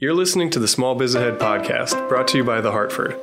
You're listening to the Small Biz Ahead podcast, brought to you by The Hartford.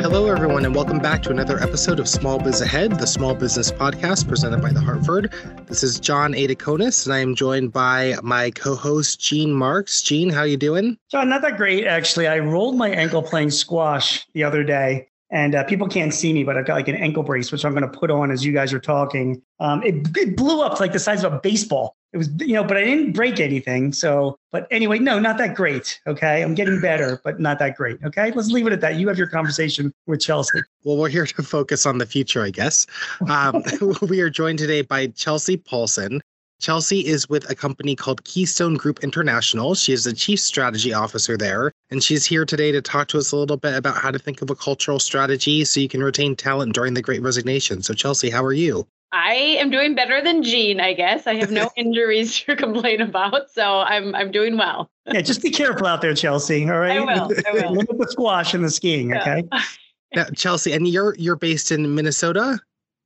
Hello, everyone, and welcome back to another episode of Small Biz Ahead, the small business podcast presented by The Hartford. This is John Adakonis, and I am joined by my co-host Gene Marks. Gene, how you doing? John, not that great actually. I rolled my ankle playing squash the other day, and uh, people can't see me, but I've got like an ankle brace, which I'm going to put on as you guys are talking. Um, it, it blew up to like the size of a baseball. It was, you know, but I didn't break anything. So, but anyway, no, not that great. Okay. I'm getting better, but not that great. Okay. Let's leave it at that. You have your conversation with Chelsea. Well, we're here to focus on the future, I guess. Um, we are joined today by Chelsea Paulson. Chelsea is with a company called Keystone Group International. She is the chief strategy officer there, and she's here today to talk to us a little bit about how to think of a cultural strategy so you can retain talent during the great resignation. So, Chelsea, how are you? I am doing better than Gene, I guess. I have no injuries to complain about, so I'm I'm doing well. Yeah, just be careful out there, Chelsea. All right. I will. I will. Look at the squash and the skiing. Okay. Yeah. now, Chelsea, and you're you're based in Minnesota.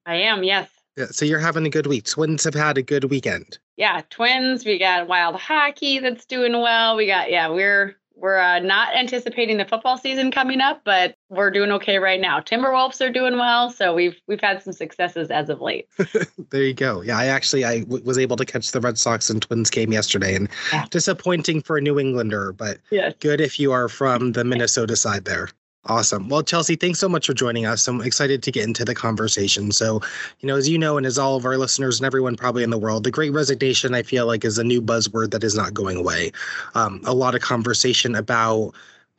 I am. Yes. Yeah, so you're having a good week. Twins have had a good weekend. Yeah, Twins. We got wild hockey that's doing well. We got yeah, we're we're uh, not anticipating the football season coming up, but we're doing okay right now. Timberwolves are doing well, so we've we've had some successes as of late. there you go. Yeah, I actually I w- was able to catch the Red Sox and Twins game yesterday, and yeah. disappointing for a New Englander, but yes. good if you are from the Minnesota side there. Awesome. Well, Chelsea, thanks so much for joining us. I'm excited to get into the conversation. So, you know, as you know, and as all of our listeners and everyone probably in the world, the great resignation, I feel like, is a new buzzword that is not going away. Um, a lot of conversation about,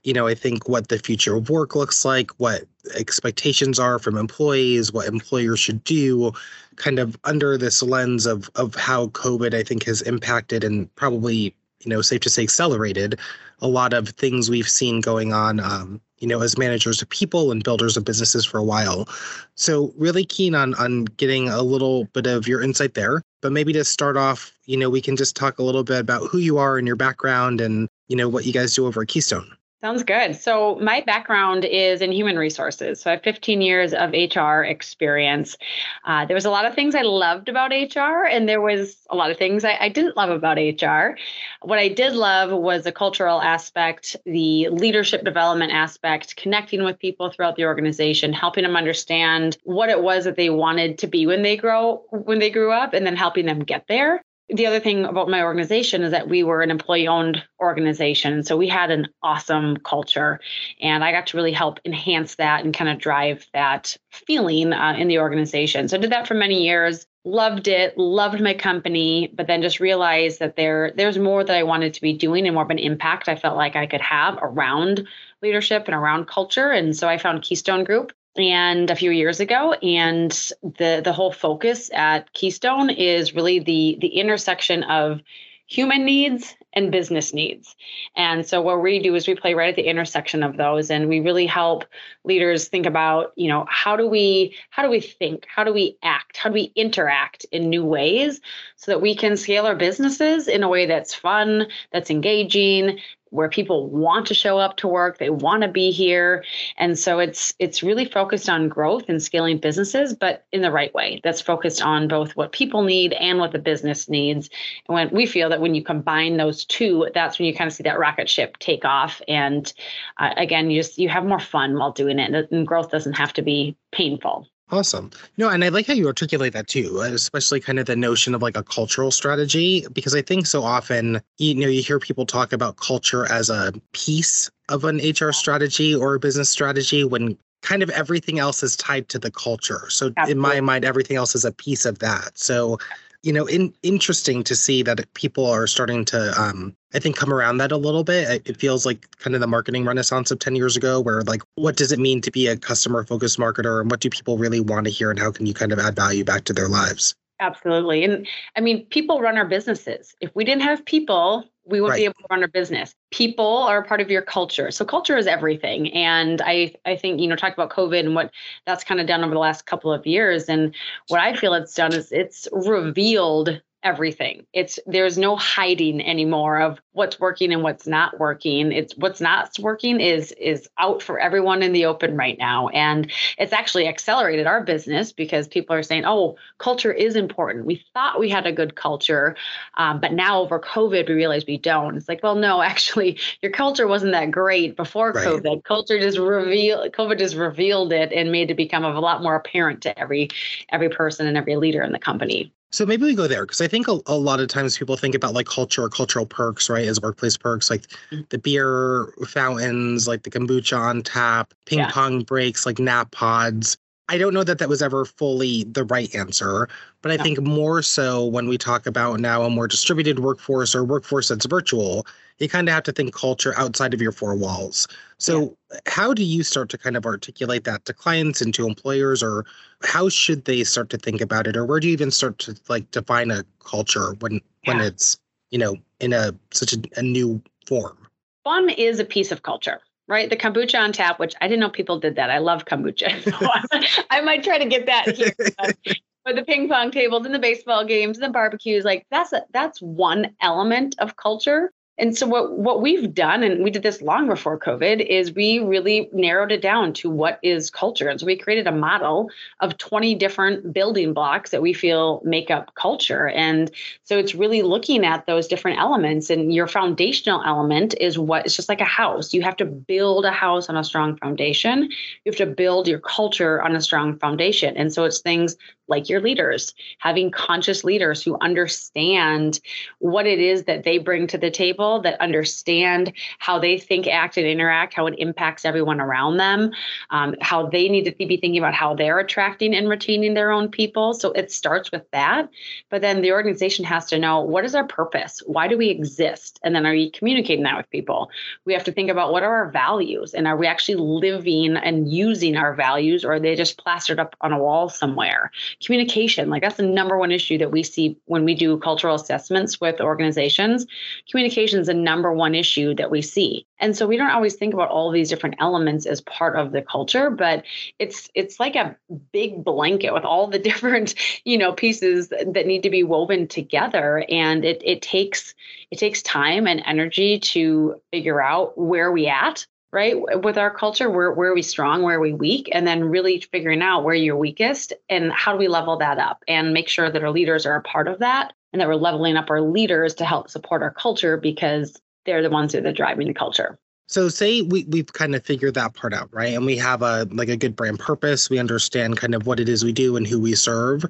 you know, I think what the future of work looks like, what expectations are from employees, what employers should do, kind of under this lens of of how COVID, I think, has impacted and probably, you know, safe to say, accelerated a lot of things we've seen going on. Um, you know, as managers of people and builders of businesses for a while. So really keen on on getting a little bit of your insight there. But maybe to start off, you know, we can just talk a little bit about who you are and your background and, you know, what you guys do over at Keystone. Sounds good. So, my background is in human resources. So, I have 15 years of HR experience. Uh, there was a lot of things I loved about HR, and there was a lot of things I, I, didn't love about HR. What I did love was the cultural aspect, the leadership development aspect, connecting with people throughout the organization, helping them understand what it was that they wanted to be when they grow when they grew up, and then helping them get there the other thing about my organization is that we were an employee owned organization. So we had an awesome culture. And I got to really help enhance that and kind of drive that feeling uh, in the organization. So I did that for many years, loved it, loved my company, but then just realized that there there's more that I wanted to be doing and more of an impact I felt like I could have around leadership and around culture. And so I found Keystone Group and a few years ago and the the whole focus at keystone is really the the intersection of human needs and business needs. And so what we do is we play right at the intersection of those and we really help leaders think about you know how do we how do we think? How do we act? How do we interact in new ways so that we can scale our businesses in a way that's fun that's engaging where people want to show up to work they want to be here. And so it's it's really focused on growth and scaling businesses but in the right way that's focused on both what people need and what the business needs. And when we feel that when you combine those two that's when you kind of see that rocket ship take off. And uh, again you just you have more fun while doing it and growth doesn't have to be painful Awesome. No, and I like how you articulate that too, especially kind of the notion of like a cultural strategy, because I think so often, you know, you hear people talk about culture as a piece of an HR strategy or a business strategy when kind of everything else is tied to the culture. So Absolutely. in my mind, everything else is a piece of that. So you know, in, interesting to see that people are starting to, um, I think, come around that a little bit. It feels like kind of the marketing renaissance of 10 years ago, where like, what does it mean to be a customer focused marketer and what do people really want to hear and how can you kind of add value back to their lives? Absolutely. And I mean, people run our businesses. If we didn't have people, we wouldn't right. be able to run our business. People are a part of your culture. So culture is everything. And I I think, you know, talk about COVID and what that's kind of done over the last couple of years. And what I feel it's done is it's revealed everything. It's there's no hiding anymore of what's working and what's not working. It's what's not working is is out for everyone in the open right now. And it's actually accelerated our business because people are saying, oh, culture is important. We thought we had a good culture, um, but now over COVID, we realize we don't. It's like, well, no, actually, your culture wasn't that great before right. COVID. Culture just revealed COVID just revealed it and made it become a lot more apparent to every every person and every leader in the company. So maybe we go there because I think a, a, lot of times people think about like culture or cultural perks, right, as workplace perks, like mm-hmm. the beer fountains, like the kombucha on tap, ping yeah. pong breaks, like nap pods. I don't know that that was ever fully the right answer, but I think more so when we talk about now a more distributed workforce or workforce that's virtual, you kind of have to think culture outside of your four walls. So, yeah. how do you start to kind of articulate that to clients and to employers, or how should they start to think about it, or where do you even start to like define a culture when yeah. when it's you know in a such a, a new form? Fun is a piece of culture right? The kombucha on tap, which I didn't know people did that. I love kombucha. So I might try to get that here. but the ping pong tables and the baseball games and the barbecues, like that's a, that's one element of culture. And so what what we've done, and we did this long before COVID, is we really narrowed it down to what is culture. And so we created a model of 20 different building blocks that we feel make up culture. And so it's really looking at those different elements. And your foundational element is what it's just like a house. You have to build a house on a strong foundation. You have to build your culture on a strong foundation. And so it's things like your leaders, having conscious leaders who understand what it is that they bring to the table, that understand how they think, act, and interact, how it impacts everyone around them, um, how they need to be thinking about how they're attracting and retaining their own people. So it starts with that. But then the organization has to know what is our purpose? Why do we exist? And then are you communicating that with people? We have to think about what are our values and are we actually living and using our values or are they just plastered up on a wall somewhere? Communication. Like that's the number one issue that we see when we do cultural assessments with organizations. Communication is the number one issue that we see. And so we don't always think about all these different elements as part of the culture but it's it's like a big blanket with all the different you know pieces that need to be woven together. And it it takes it takes time and energy to figure out where we at right? With our culture where, where are we strong where are we weak? And then really figuring out where you're weakest and how do we level that up and make sure that our leaders are a part of that and that we're leveling up our leaders to help support our culture because they're the ones that are driving the culture. So say we, we've kind of figured that part out right? And we have a like a good brand purpose. We understand kind of what it is we do and who we serve.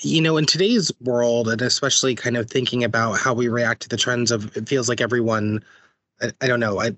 You know in today's world and especially kind of thinking about how we react to the trends of it feels like everyone I, I don't know I,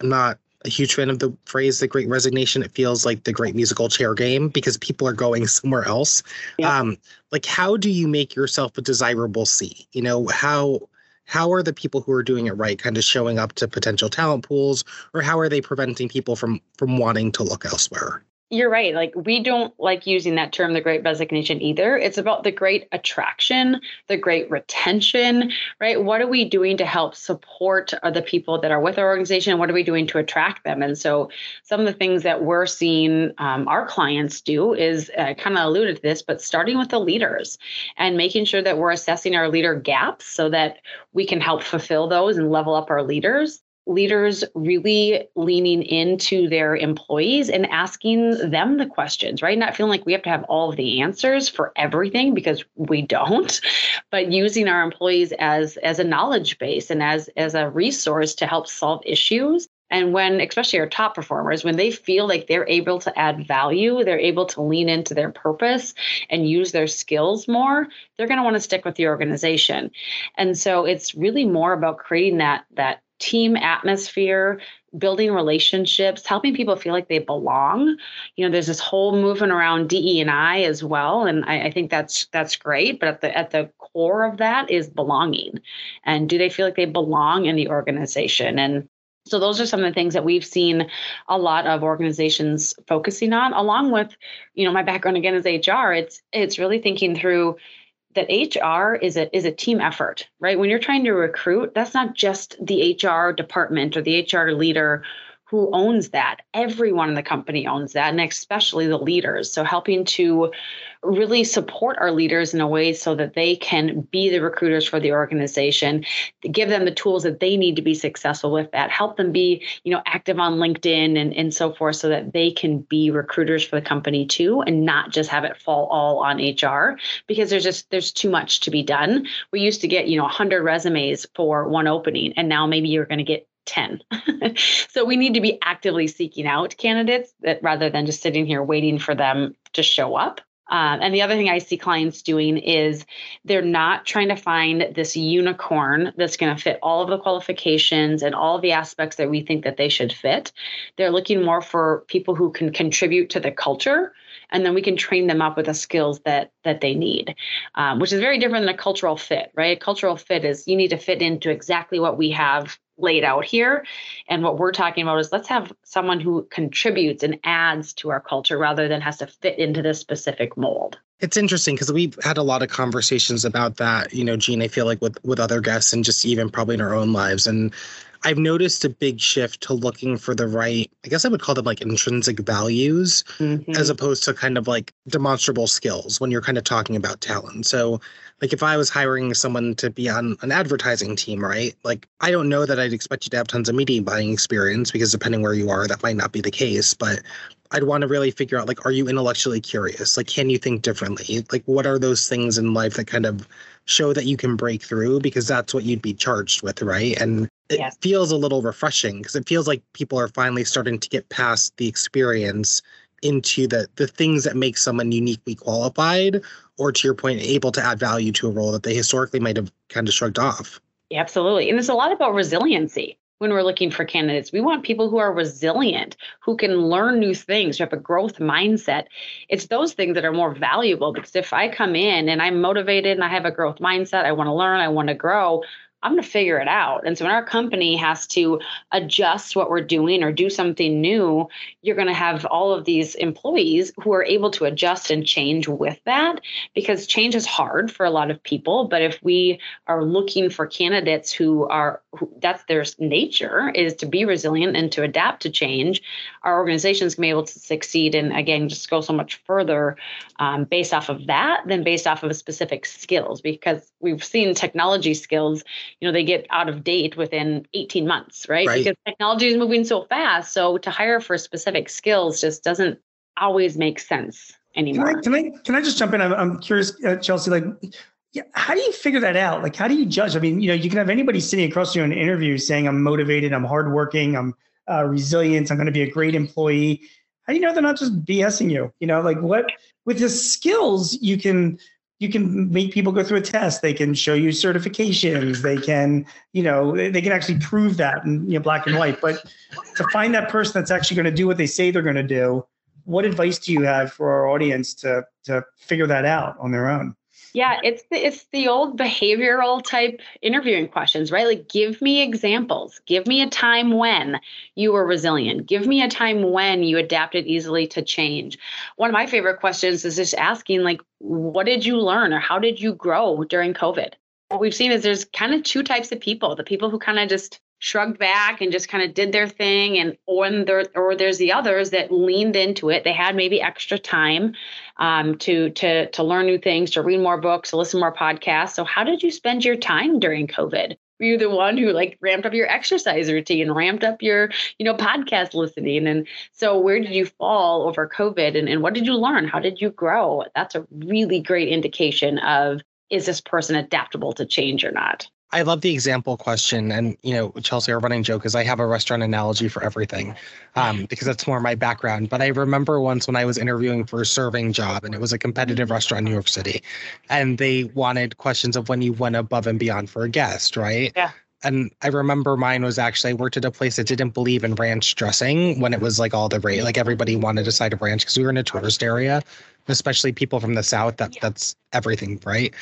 i'm not a huge fan of the phrase the great resignation. It feels like the great musical chair game because people are going somewhere else. Yeah. um like how do you make yourself a desirable C you know how how are the people who are doing it right kind of showing up to potential talent pools or how are they preventing people from from wanting to look elsewhere you're right. Like we don't like using that term, the great resignation either. It's about the great attraction, the great retention, right? What are we doing to help support the people that are with our organization? What are we doing to attract them? And so some of the things that we're seeing um, our clients do is uh, kind of alluded to this, but starting with the leaders and making sure that we're assessing our leader gaps so that we can help fulfill those and level up our leaders leaders really leaning into their employees and asking them the questions, right? Not feeling like we have to have all of the answers for everything because we don't, but using our employees as as a knowledge base and as as a resource to help solve issues. And when, especially our top performers, when they feel like they're able to add value, they're able to lean into their purpose and use their skills more, they're going to want to stick with the organization. And so it's really more about creating that that team atmosphere building relationships helping people feel like they belong. You know there's this whole movement around de and i as well and I, I, think that's that's great but at the at the core of that is belonging. And do they feel like they belong in the organization? And so those are some of the things that we've seen a lot of organizations focusing on along with you know my background again is hr it's it's really thinking through that HR is a is a team effort, right? When you're trying to recruit, that's not just the HR department or the HR leader who owns that. Everyone in the company owns that, and especially the leaders. So, helping to really support our leaders in a way so that they can be the recruiters for the organization, give them the tools that they need to be successful with that, help them be, you know, active on LinkedIn and, and so forth so that they can be recruiters for the company too and not just have it fall all on HR because there's just there's too much to be done. We used to get, you know, 100 resumes for one opening and now maybe you're going to get 10. so we need to be actively seeking out candidates that rather than just sitting here waiting for them to show up. Um, and the other thing I see clients doing is they're not trying to find this unicorn that's going to fit all of the qualifications and all the aspects that we think that they should fit. They're looking more for people who can contribute to the culture and then we can train them up with the skills that that they need um, which is very different than a cultural fit right a cultural fit is you need to fit into exactly what we have laid out here and what we're talking about is let's have someone who contributes and adds to our culture rather than has to fit into this specific mold it's interesting because we've had a lot of conversations about that you know gene i feel like with with other guests and just even probably in our own lives and I've noticed a big shift to looking for the right, I guess I would call them like intrinsic values mm-hmm. as opposed to kind of like demonstrable skills when you're kind of talking about talent. So, like if I was hiring someone to be on an advertising team, right? Like I don't know that I'd expect you to have tons of media buying experience because depending where you are, that might not be the case. But I'd want to really figure out like, are you intellectually curious? Like, can you think differently? Like, what are those things in life that kind of show that you can break through? Because that's what you'd be charged with, right? And it yes. feels a little refreshing because it feels like people are finally starting to get past the experience into the the things that make someone uniquely qualified or to your point able to add value to a role that they historically might have kind of shrugged off. Absolutely. And it's a lot about resiliency when we're looking for candidates. We want people who are resilient who can learn new things who have a growth mindset. It's those things that are more valuable because if i come in and i'm motivated and i have a growth mindset i want to learn i want to grow I'm going to figure it out. And so when our company has to adjust what we're doing or do something new, you're going to have all of these employees who are able to adjust and change with that because change is hard for a lot of people. But if we are looking for candidates who are, who, that's their nature is to be resilient and to adapt to change, our organizations can be able to succeed and again, just go so much further um, based off of that than based off of specific skills because we've seen technology skills you know they get out of date within 18 months right, right. because technology is moving so fast so to hire for specific skills just doesn't always make sense anymore can i can i, can I just jump in i'm, I'm curious uh, chelsea like yeah, how do you figure that out? Like, how do you judge? I mean, you know, you can have anybody sitting across you in an interview saying, "I'm motivated, I'm hardworking, I'm uh, resilient, I'm going to be a great employee." How do you know they're not just BSing you? You know, like what with the skills you can you can make people go through a test. They can show you certifications. They can you know they can actually prove that in you know, black and white. But to find that person that's actually going to do what they say they're going to do what advice do you have for our audience to to figure that out on their own yeah, it's the, it's the old behavioral type interviewing questions, right? Like, give me examples. Give me a time when you were resilient. Give me a time when you adapted easily to change. One of my favorite questions is just asking, like, what did you learn or how did you grow during COVID? What we've seen is there's kind of two types of people the people who kind of just shrugged back and just kind of did their thing and or there or there's the others that leaned into it. They had maybe extra time um, to to to learn new things to read more books to listen more podcasts. So how did you spend your time during covid? Were you the one who like ramped up your exercise routine ramped up your you know podcast listening? And so where did you fall over covid and, and what did you learn? How did you grow? That's a really great indication of is this person adaptable to change or not I love the example question. And, you know, Chelsea, our running joke is I have a restaurant analogy for everything um, because that's more my background. But I remember once when I was interviewing for a serving job and it was a competitive restaurant in New York City and they wanted questions of when you went above and beyond for a guest, right? Yeah. And I remember mine was actually I worked at a place that didn't believe in ranch dressing when it was like all the rate. Like everybody wanted a side of ranch because we were in a tourist area especially people from the south that that's everything right?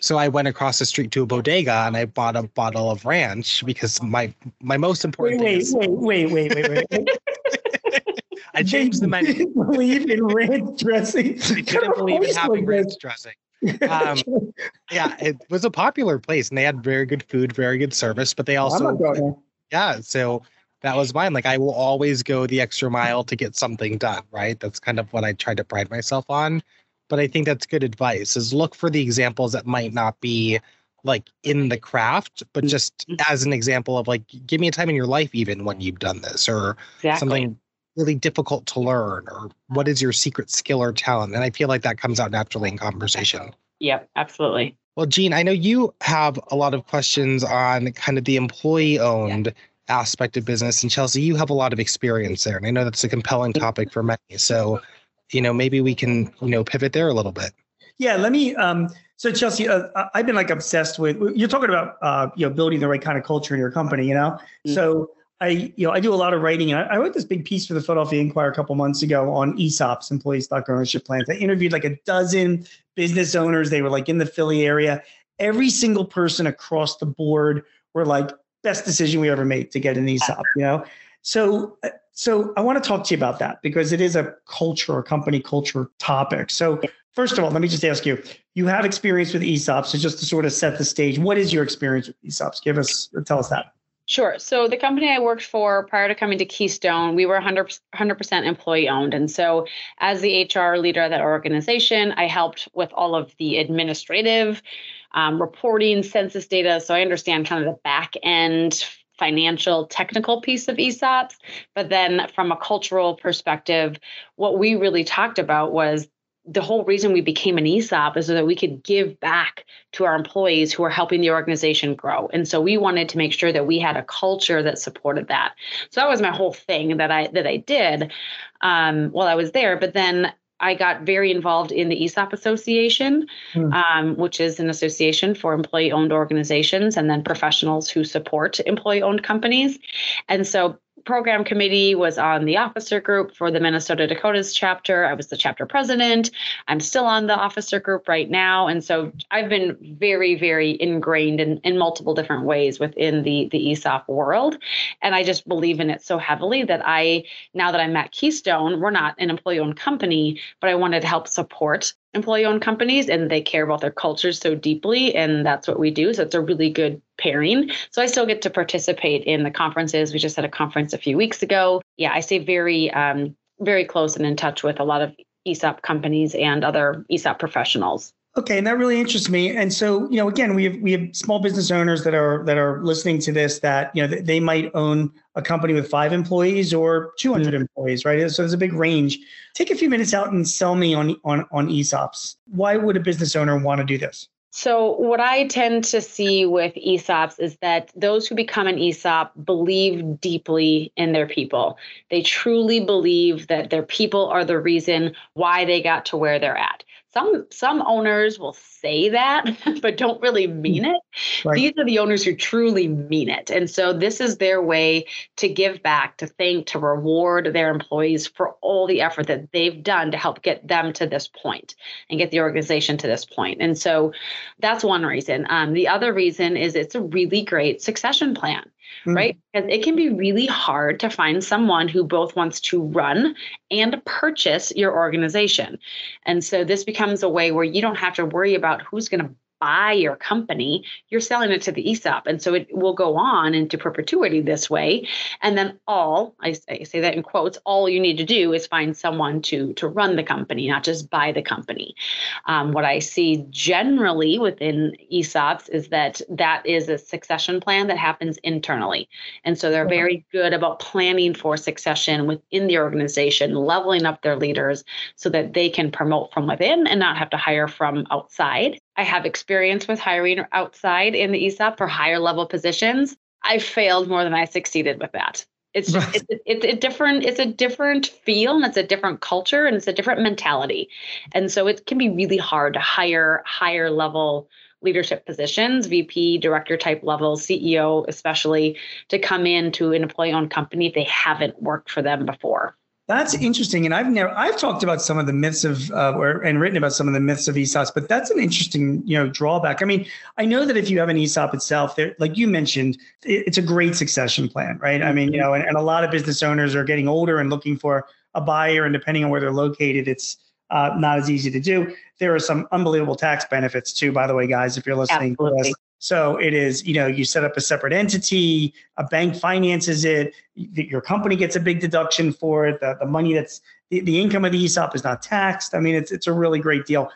So i went across the street to a bodega and i bought a bottle of ranch because my my most important wait wait, wait wait wait wait wait. I changed the menu. believe in ranch dressing? I didn't believe in having ranch dressing um, yeah it was a popular place and they had very good food very good service but they also yeah so that was mine. Like I will always go the extra mile to get something done, right? That's kind of what I try to pride myself on. But I think that's good advice is look for the examples that might not be like in the craft, but just mm-hmm. as an example of like give me a time in your life even when you've done this or exactly. something really difficult to learn or what is your secret skill or talent. And I feel like that comes out naturally in conversation. Yep, absolutely. Well, Gene, I know you have a lot of questions on kind of the employee owned yeah. aspect of business. And Chelsea, you have a lot of experience there. And I know that's a compelling topic for many. So, you know, maybe we can, you know, pivot there a little bit. Yeah, let me. Um, so Chelsea, uh, I've been like obsessed with. You're talking about, uh, you know, building the right kind of culture in your company. You know, mm-hmm. so I, you know, I do a lot of writing, and I, I wrote this big piece for the Philadelphia Inquirer a couple months ago on ESOPs, employee stock ownership plans. I interviewed like a dozen business owners. They were like in the Philly area. Every single person across the board were like, best decision we ever made to get an ESOP. You know, so uh, so I want to talk to you about that because it is a culture, a company culture topic. So first of all, let me just ask you: you have experience with ESOPs, so just to sort of set the stage, what is your experience with ESOPs? Give us, tell us that. Sure. So the company I worked for prior to coming to Keystone, we were 100 percent employee owned, and so as the HR leader of that organization, I helped with all of the administrative um, reporting, census data. So I understand kind of the back end financial technical piece of ESOPs. But then from a cultural perspective, what we really talked about was the whole reason we became an ESOP is so that we could give back to our employees who are helping the organization grow. And so we wanted to make sure that we had a culture that supported that. So that was my whole thing that I that I did um, while I was there. But then I got very involved in the ESOP Association, mm. um, which is an association for employee owned organizations and then professionals who support employee owned companies. And so program committee was on the officer group for the Minnesota Dakotas chapter. I was the chapter president. I'm still on the officer group right now. And so I've been very, very ingrained in, in multiple different ways within the, the ESOP world. And I just believe in it so heavily that I, now that I'm at Keystone, we're not an employee owned company, but I wanted to help support employee owned companies and they care about their cultures so deeply and that's what we do. So it's a really good pairing. So i still get to participate in the conferences. We just had a conference a few weeks ago. Yeah i stay very um, very close and in touch with a lot of esop companies and other esop professionals Okay, and that really interests me. And so, you know, again, we have we have small business owners that are that are listening to this that you know they might own a company with five employees or 200 mm-hmm. employees, right? So there's a big range. Take a few minutes out and sell me on on on ESOPs. Why would a business owner want to do this? So, what I tend to see with ESOPs is that those who become an ESOP believe deeply in their people. They truly believe that their people are the reason why they got to where they're at some some owners will say that but don't really mean it. Right. these are the owners who truly mean it. And so this is their way to give back to thank to reward their employees for all the effort that they've done to help get them to this point and get the organization to this point. And so that's one reason. Um, the other reason is it's a really great succession plan mm-hmm. right? Because it can be really hard to find someone who both wants to run and purchase your organization. And so this becomes a way where you don't have to worry about who's going to buy your company, you're selling it to the ESOP. And so it will go on into perpetuity this way. And then all, I, I, say that in quotes, all you need to do is find someone to, to run the company, not just buy the company. Um, what I see generally within ESOPs is that that is a succession plan that happens internally. And so they're very good about planning for succession within the organization, leveling up their leaders so that they can promote from within and not have to hire from outside. I have experience with hiring outside in the ESOP for higher level positions. I failed more than I succeeded with that. It's just, it's, it's a different it's a different feel and it's a different culture and it's a different mentality. And so it can be really hard to hire higher level leadership positions, VP, director type level, CEO especially, to come into an employee owned company if they haven't worked for them before. That's interesting, and I've never I've talked about some of the myths of uh, or and written about some of the myths of ESOPs, but that's an interesting you know drawback. I mean, I know that if you have an ESOP itself, there like you mentioned, it, it's a great succession plan, right? I mean, you know, and, and a lot of business owners are getting older and looking for a buyer, and depending on where they're located, it's uh, not as easy to do. There are some unbelievable tax benefits too, by the way, guys. If you're listening Absolutely. to this, So it is, you know, you set up a separate entity, a bank finances it, your company gets a big deduction for it. The, the money that's the, the income of the ESOP is not taxed. I mean, it's it's a really great deal.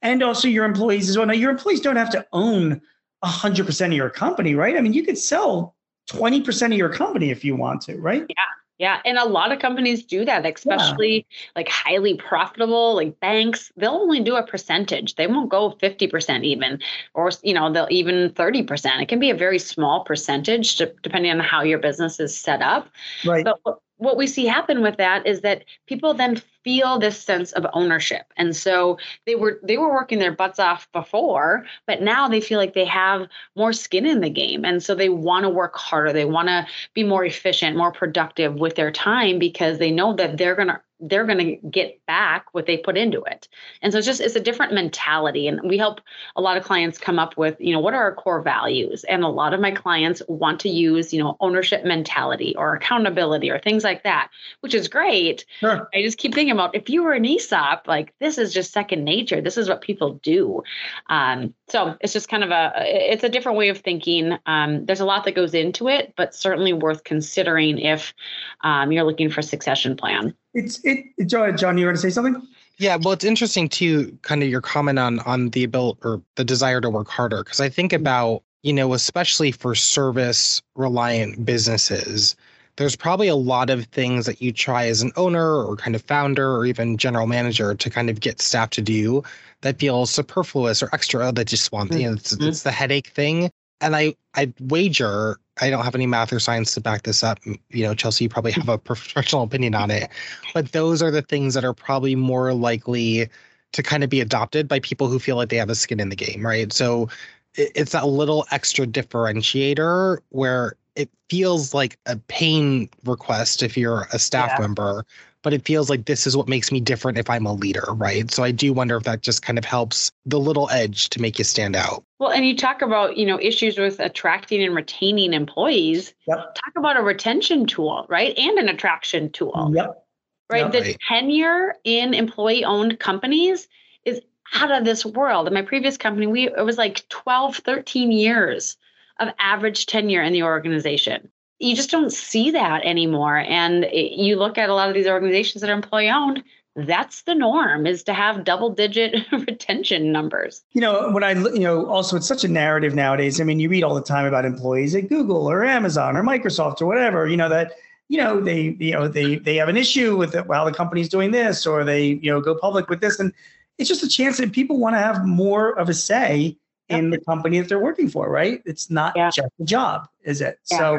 And also your employees as well. Now your employees don't have to own 100% of your company, right? I mean, you could sell 20% of your company if you want to, right? Yeah. Yeah, and a lot of companies do that, especially yeah. like highly profitable, like banks. They'll only do a percentage. They won't go fifty percent even, or you know, they'll even thirty percent. It can be a very small percentage, depending on how your business is set up. Right. But what we see happen with that is that people then feel this sense of ownership and so they were they were working their butts off before but now they feel like they have more skin in the game and so they want to work harder they want to be more efficient more productive with their time because they know that they're going to they're going to get back what they put into it. And so it's just it's a different mentality and we help a lot of clients come up with, you know, what are our core values? And a lot of my clients want to use, you know, ownership mentality or accountability or things like that, which is great. Sure. I just keep thinking about if you were an ESOP, like this is just second nature. This is what people do. Um, so it's just kind of a it's a different way of thinking. Um, there's a lot that goes into it, but certainly worth considering if um, you're looking for a succession plan. It's it. John, John, you want to say something? Yeah, well, it's interesting too, kind of your comment on on the ability or the desire to work harder, because I think mm-hmm. about you know, especially for service reliant businesses, there's probably a lot of things that you try as an owner or kind of founder or even general manager to kind of get staff to do that feels superfluous or extra that just want mm-hmm. you know it's, mm-hmm. it's the headache thing and i i wager I don't have any math or science to back this up. You know, Chelsea, you probably have a professional opinion on it, but those are the things that are probably more likely to kind of be adopted by people who feel like they have a skin in the game, right? So it's that little extra differentiator where it feels like a pain request if you're a staff yeah. member, but it feels like this is what makes me different if I'm a leader, right? So I do wonder if that just kind of helps the little edge to make you stand out. Well, and you talk about, you know, issues with attracting and retaining employees. Yep. Talk about a retention tool, right? And an attraction tool. Yep. Right. Yep. The right. tenure in employee owned companies is out of this world. In my previous company, we it was like 12, 13 years of average tenure in the organization you just don't see that anymore. And it, you look at a lot of these organizations that are employee owned, that's the norm is to have double digit retention numbers. You know, when I, you know, also it's such a narrative nowadays. I mean, you read all the time about employees at Google or Amazon or Microsoft or whatever, you know, that, you know, they, you know, they, they have an issue with it while the company's doing this or they, you know, go public with this. And it's just a chance that people want to have more of a say in the company that they're working for, right? It's not yeah. just a job, is it? Yeah. So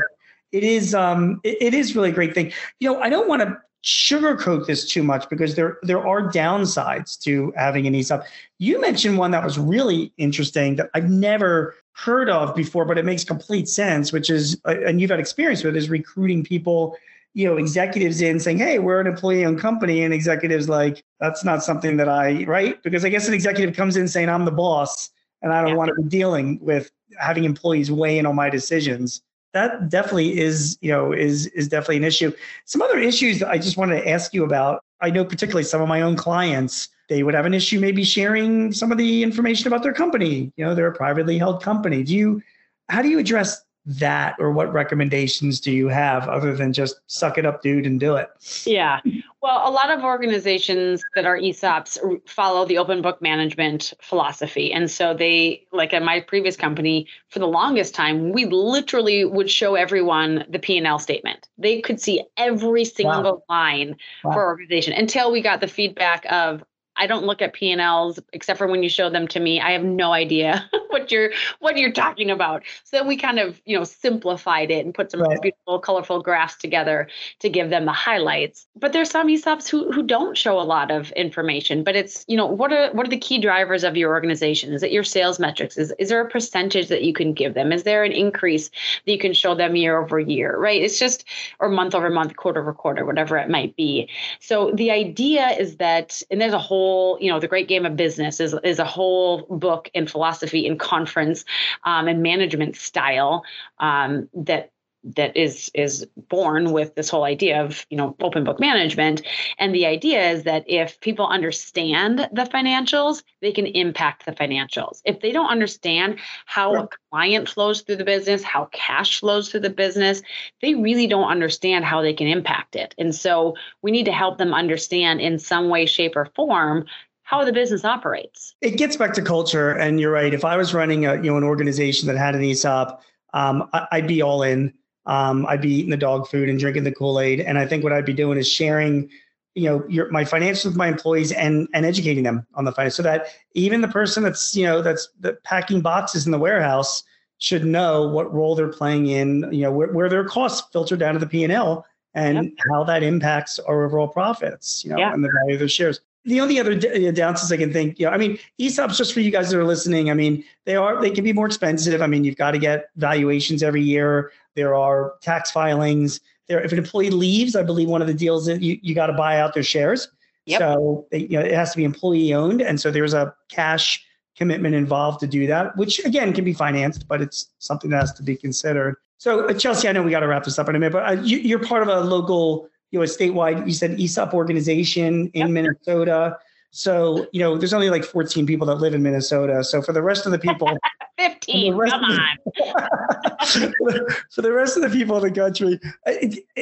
it is um it, it is really a great thing. You know, I don't want to sugarcoat this too much because there there are downsides to having an ESOP. You mentioned one that was really interesting that I've never heard of before, but it makes complete sense, which is uh, and you've had experience with is recruiting people, you know, executives in saying, "Hey, we're an employee-owned company," and executives like, "That's not something that I right," because I guess an executive comes in saying, "I'm the boss." And I don't yeah. want to be dealing with having employees weigh in on my decisions. That definitely is you know is is definitely an issue. Some other issues that i just wanted to ask you about i know particularly some of my own clients they would have an issue maybe sharing some of the information about their company. You know they're a privately held company. Do you how do you address that or what recommendations do you have other than just suck it up dude and do it yeah well a lot of organizations that are esops follow the open book management philosophy and so they like at my previous company for the longest time we literally would show everyone the p&l statement they could see every single wow. line wow. for organization until we got the feedback of I don't look at P&Ls except for when you show them to me. I have no idea what you're what you're talking about. So then we kind of, you know, simplified it and put some right. beautiful colorful graphs together to give them the highlights. But there's some ESOPs who who don't show a lot of information, but it's, you know, what are what are the key drivers of your organization? Is it your sales metrics? Is is there a percentage that you can give them? Is there an increase that you can show them year over year, right? It's just or month over month, quarter over quarter, whatever it might be. So the idea is that and there's a whole whole, you know, the great game of business is is a whole book and philosophy and conference um, and management style um, that that is is born with this whole idea of you know open book management and the idea is that if people understand the financials they can impact the financials if they don't understand how a client flows through the business how cash flows through the business they really don't understand how they can impact it and so we need to help them understand in some way shape or form how the business operates. It gets back to culture, and you're right. If I was running a you know an organization that had an ESOP, um, I, would be all in. Um, I'd be eating the dog food and drinking the Kool Aid, and I think what I'd be doing is sharing, you know, your my financials with my employees and and educating them on the finance, so that even the person that's you know that's that packing boxes in the warehouse should know what role they're playing in, you know, where, where their costs filter down to the P and L and yep. how that impacts our overall profits, you know, and the value of their shares. The only other downsides I can think, you know, I mean, ESOPs just for you guys that are listening. I mean, they are they can be more expensive. I mean, you've got to get valuations every year. There are tax filings. There, if an employee leaves, I believe one of the deals that you you got to buy out their shares. Yep. So you know it has to be employee owned, and so there's a cash commitment involved to do that, which again can be financed, but it's something that has to be considered. So uh, Chelsea, I know we got to wrap this up in a minute, but uh, you, are part of a local you know, a statewide, you said ESOP organization in yep. Minnesota. So, you know, there's only like 14 people that live in Minnesota. So for the rest of the people, 15, come on. for the rest of the people in the country,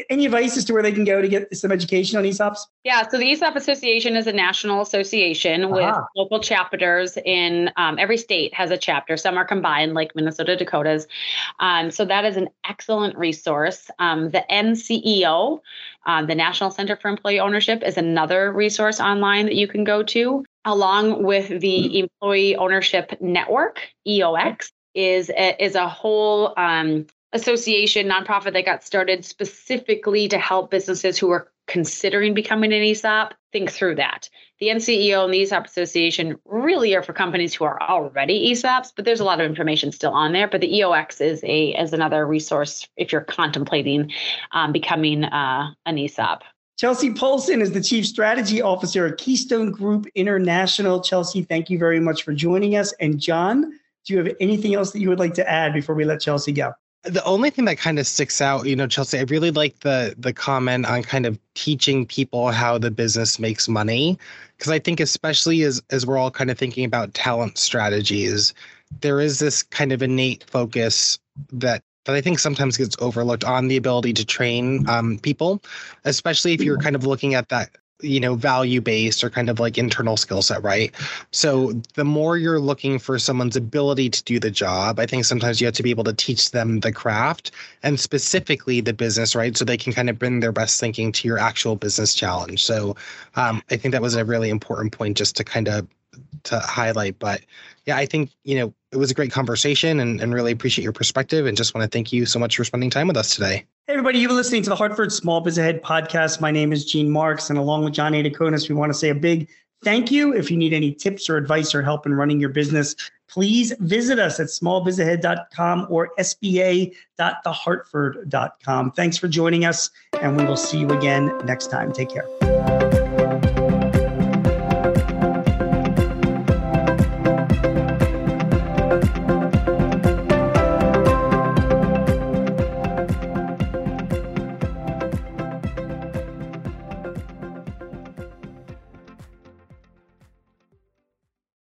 any advice as to where they can go to get some education on ESOPs? Yeah, so the ESOP Association is a national association with uh-huh. local chapters in um, every state has a chapter. Some are combined, like Minnesota, Dakotas. Um, so that is an excellent resource. Um, the NCEO, uh, the National Center for Employee Ownership, is another resource online that you can go to along with the mm-hmm. Employee Ownership Network, EOX, is a, is a whole um, association nonprofit that got started specifically to help businesses who are considering becoming an ESOP think through that. The NCEO and the ESOP Association really are for companies who are already ESOPs, but there's a lot of information still on there. But the EOX is a is another resource if you're contemplating um, becoming uh, an ESOP. Chelsea Polson is the Chief Strategy Officer at Keystone Group International. Chelsea, thank you very much for joining us. And John, do you have anything else that you would like to add before we let Chelsea go? The only thing that kind of sticks out, you know, Chelsea, I really like the the comment on kind of teaching people how the business makes money, because I think especially as as we're all kind of thinking about talent strategies, there is this kind of innate focus that that I think sometimes gets overlooked on the ability to train um, people, especially if you're kind of looking at that you know value based or kind of like internal skill set right? So the more you're looking for someone's ability to do the job i think sometimes you have to be able to teach them the craft and specifically the business right? So they can kind of bring their best thinking to your actual business challenge. So um, i think that was a really important point just to kind of to highlight. But yeah, I think, you know, it was a great conversation and, and really appreciate your perspective and just want to thank you so much for spending time with us today. Hey, everybody, you've been listening to the Hartford Small Biz Ahead podcast. My name is Gene Marks, and along with John Adakonis, we want to say a big thank you. If you need any tips or advice or help in running your business, please visit us at smallbizahead.com or sba.thehartford.com. Thanks for joining us, and we will see you again next time. Take care.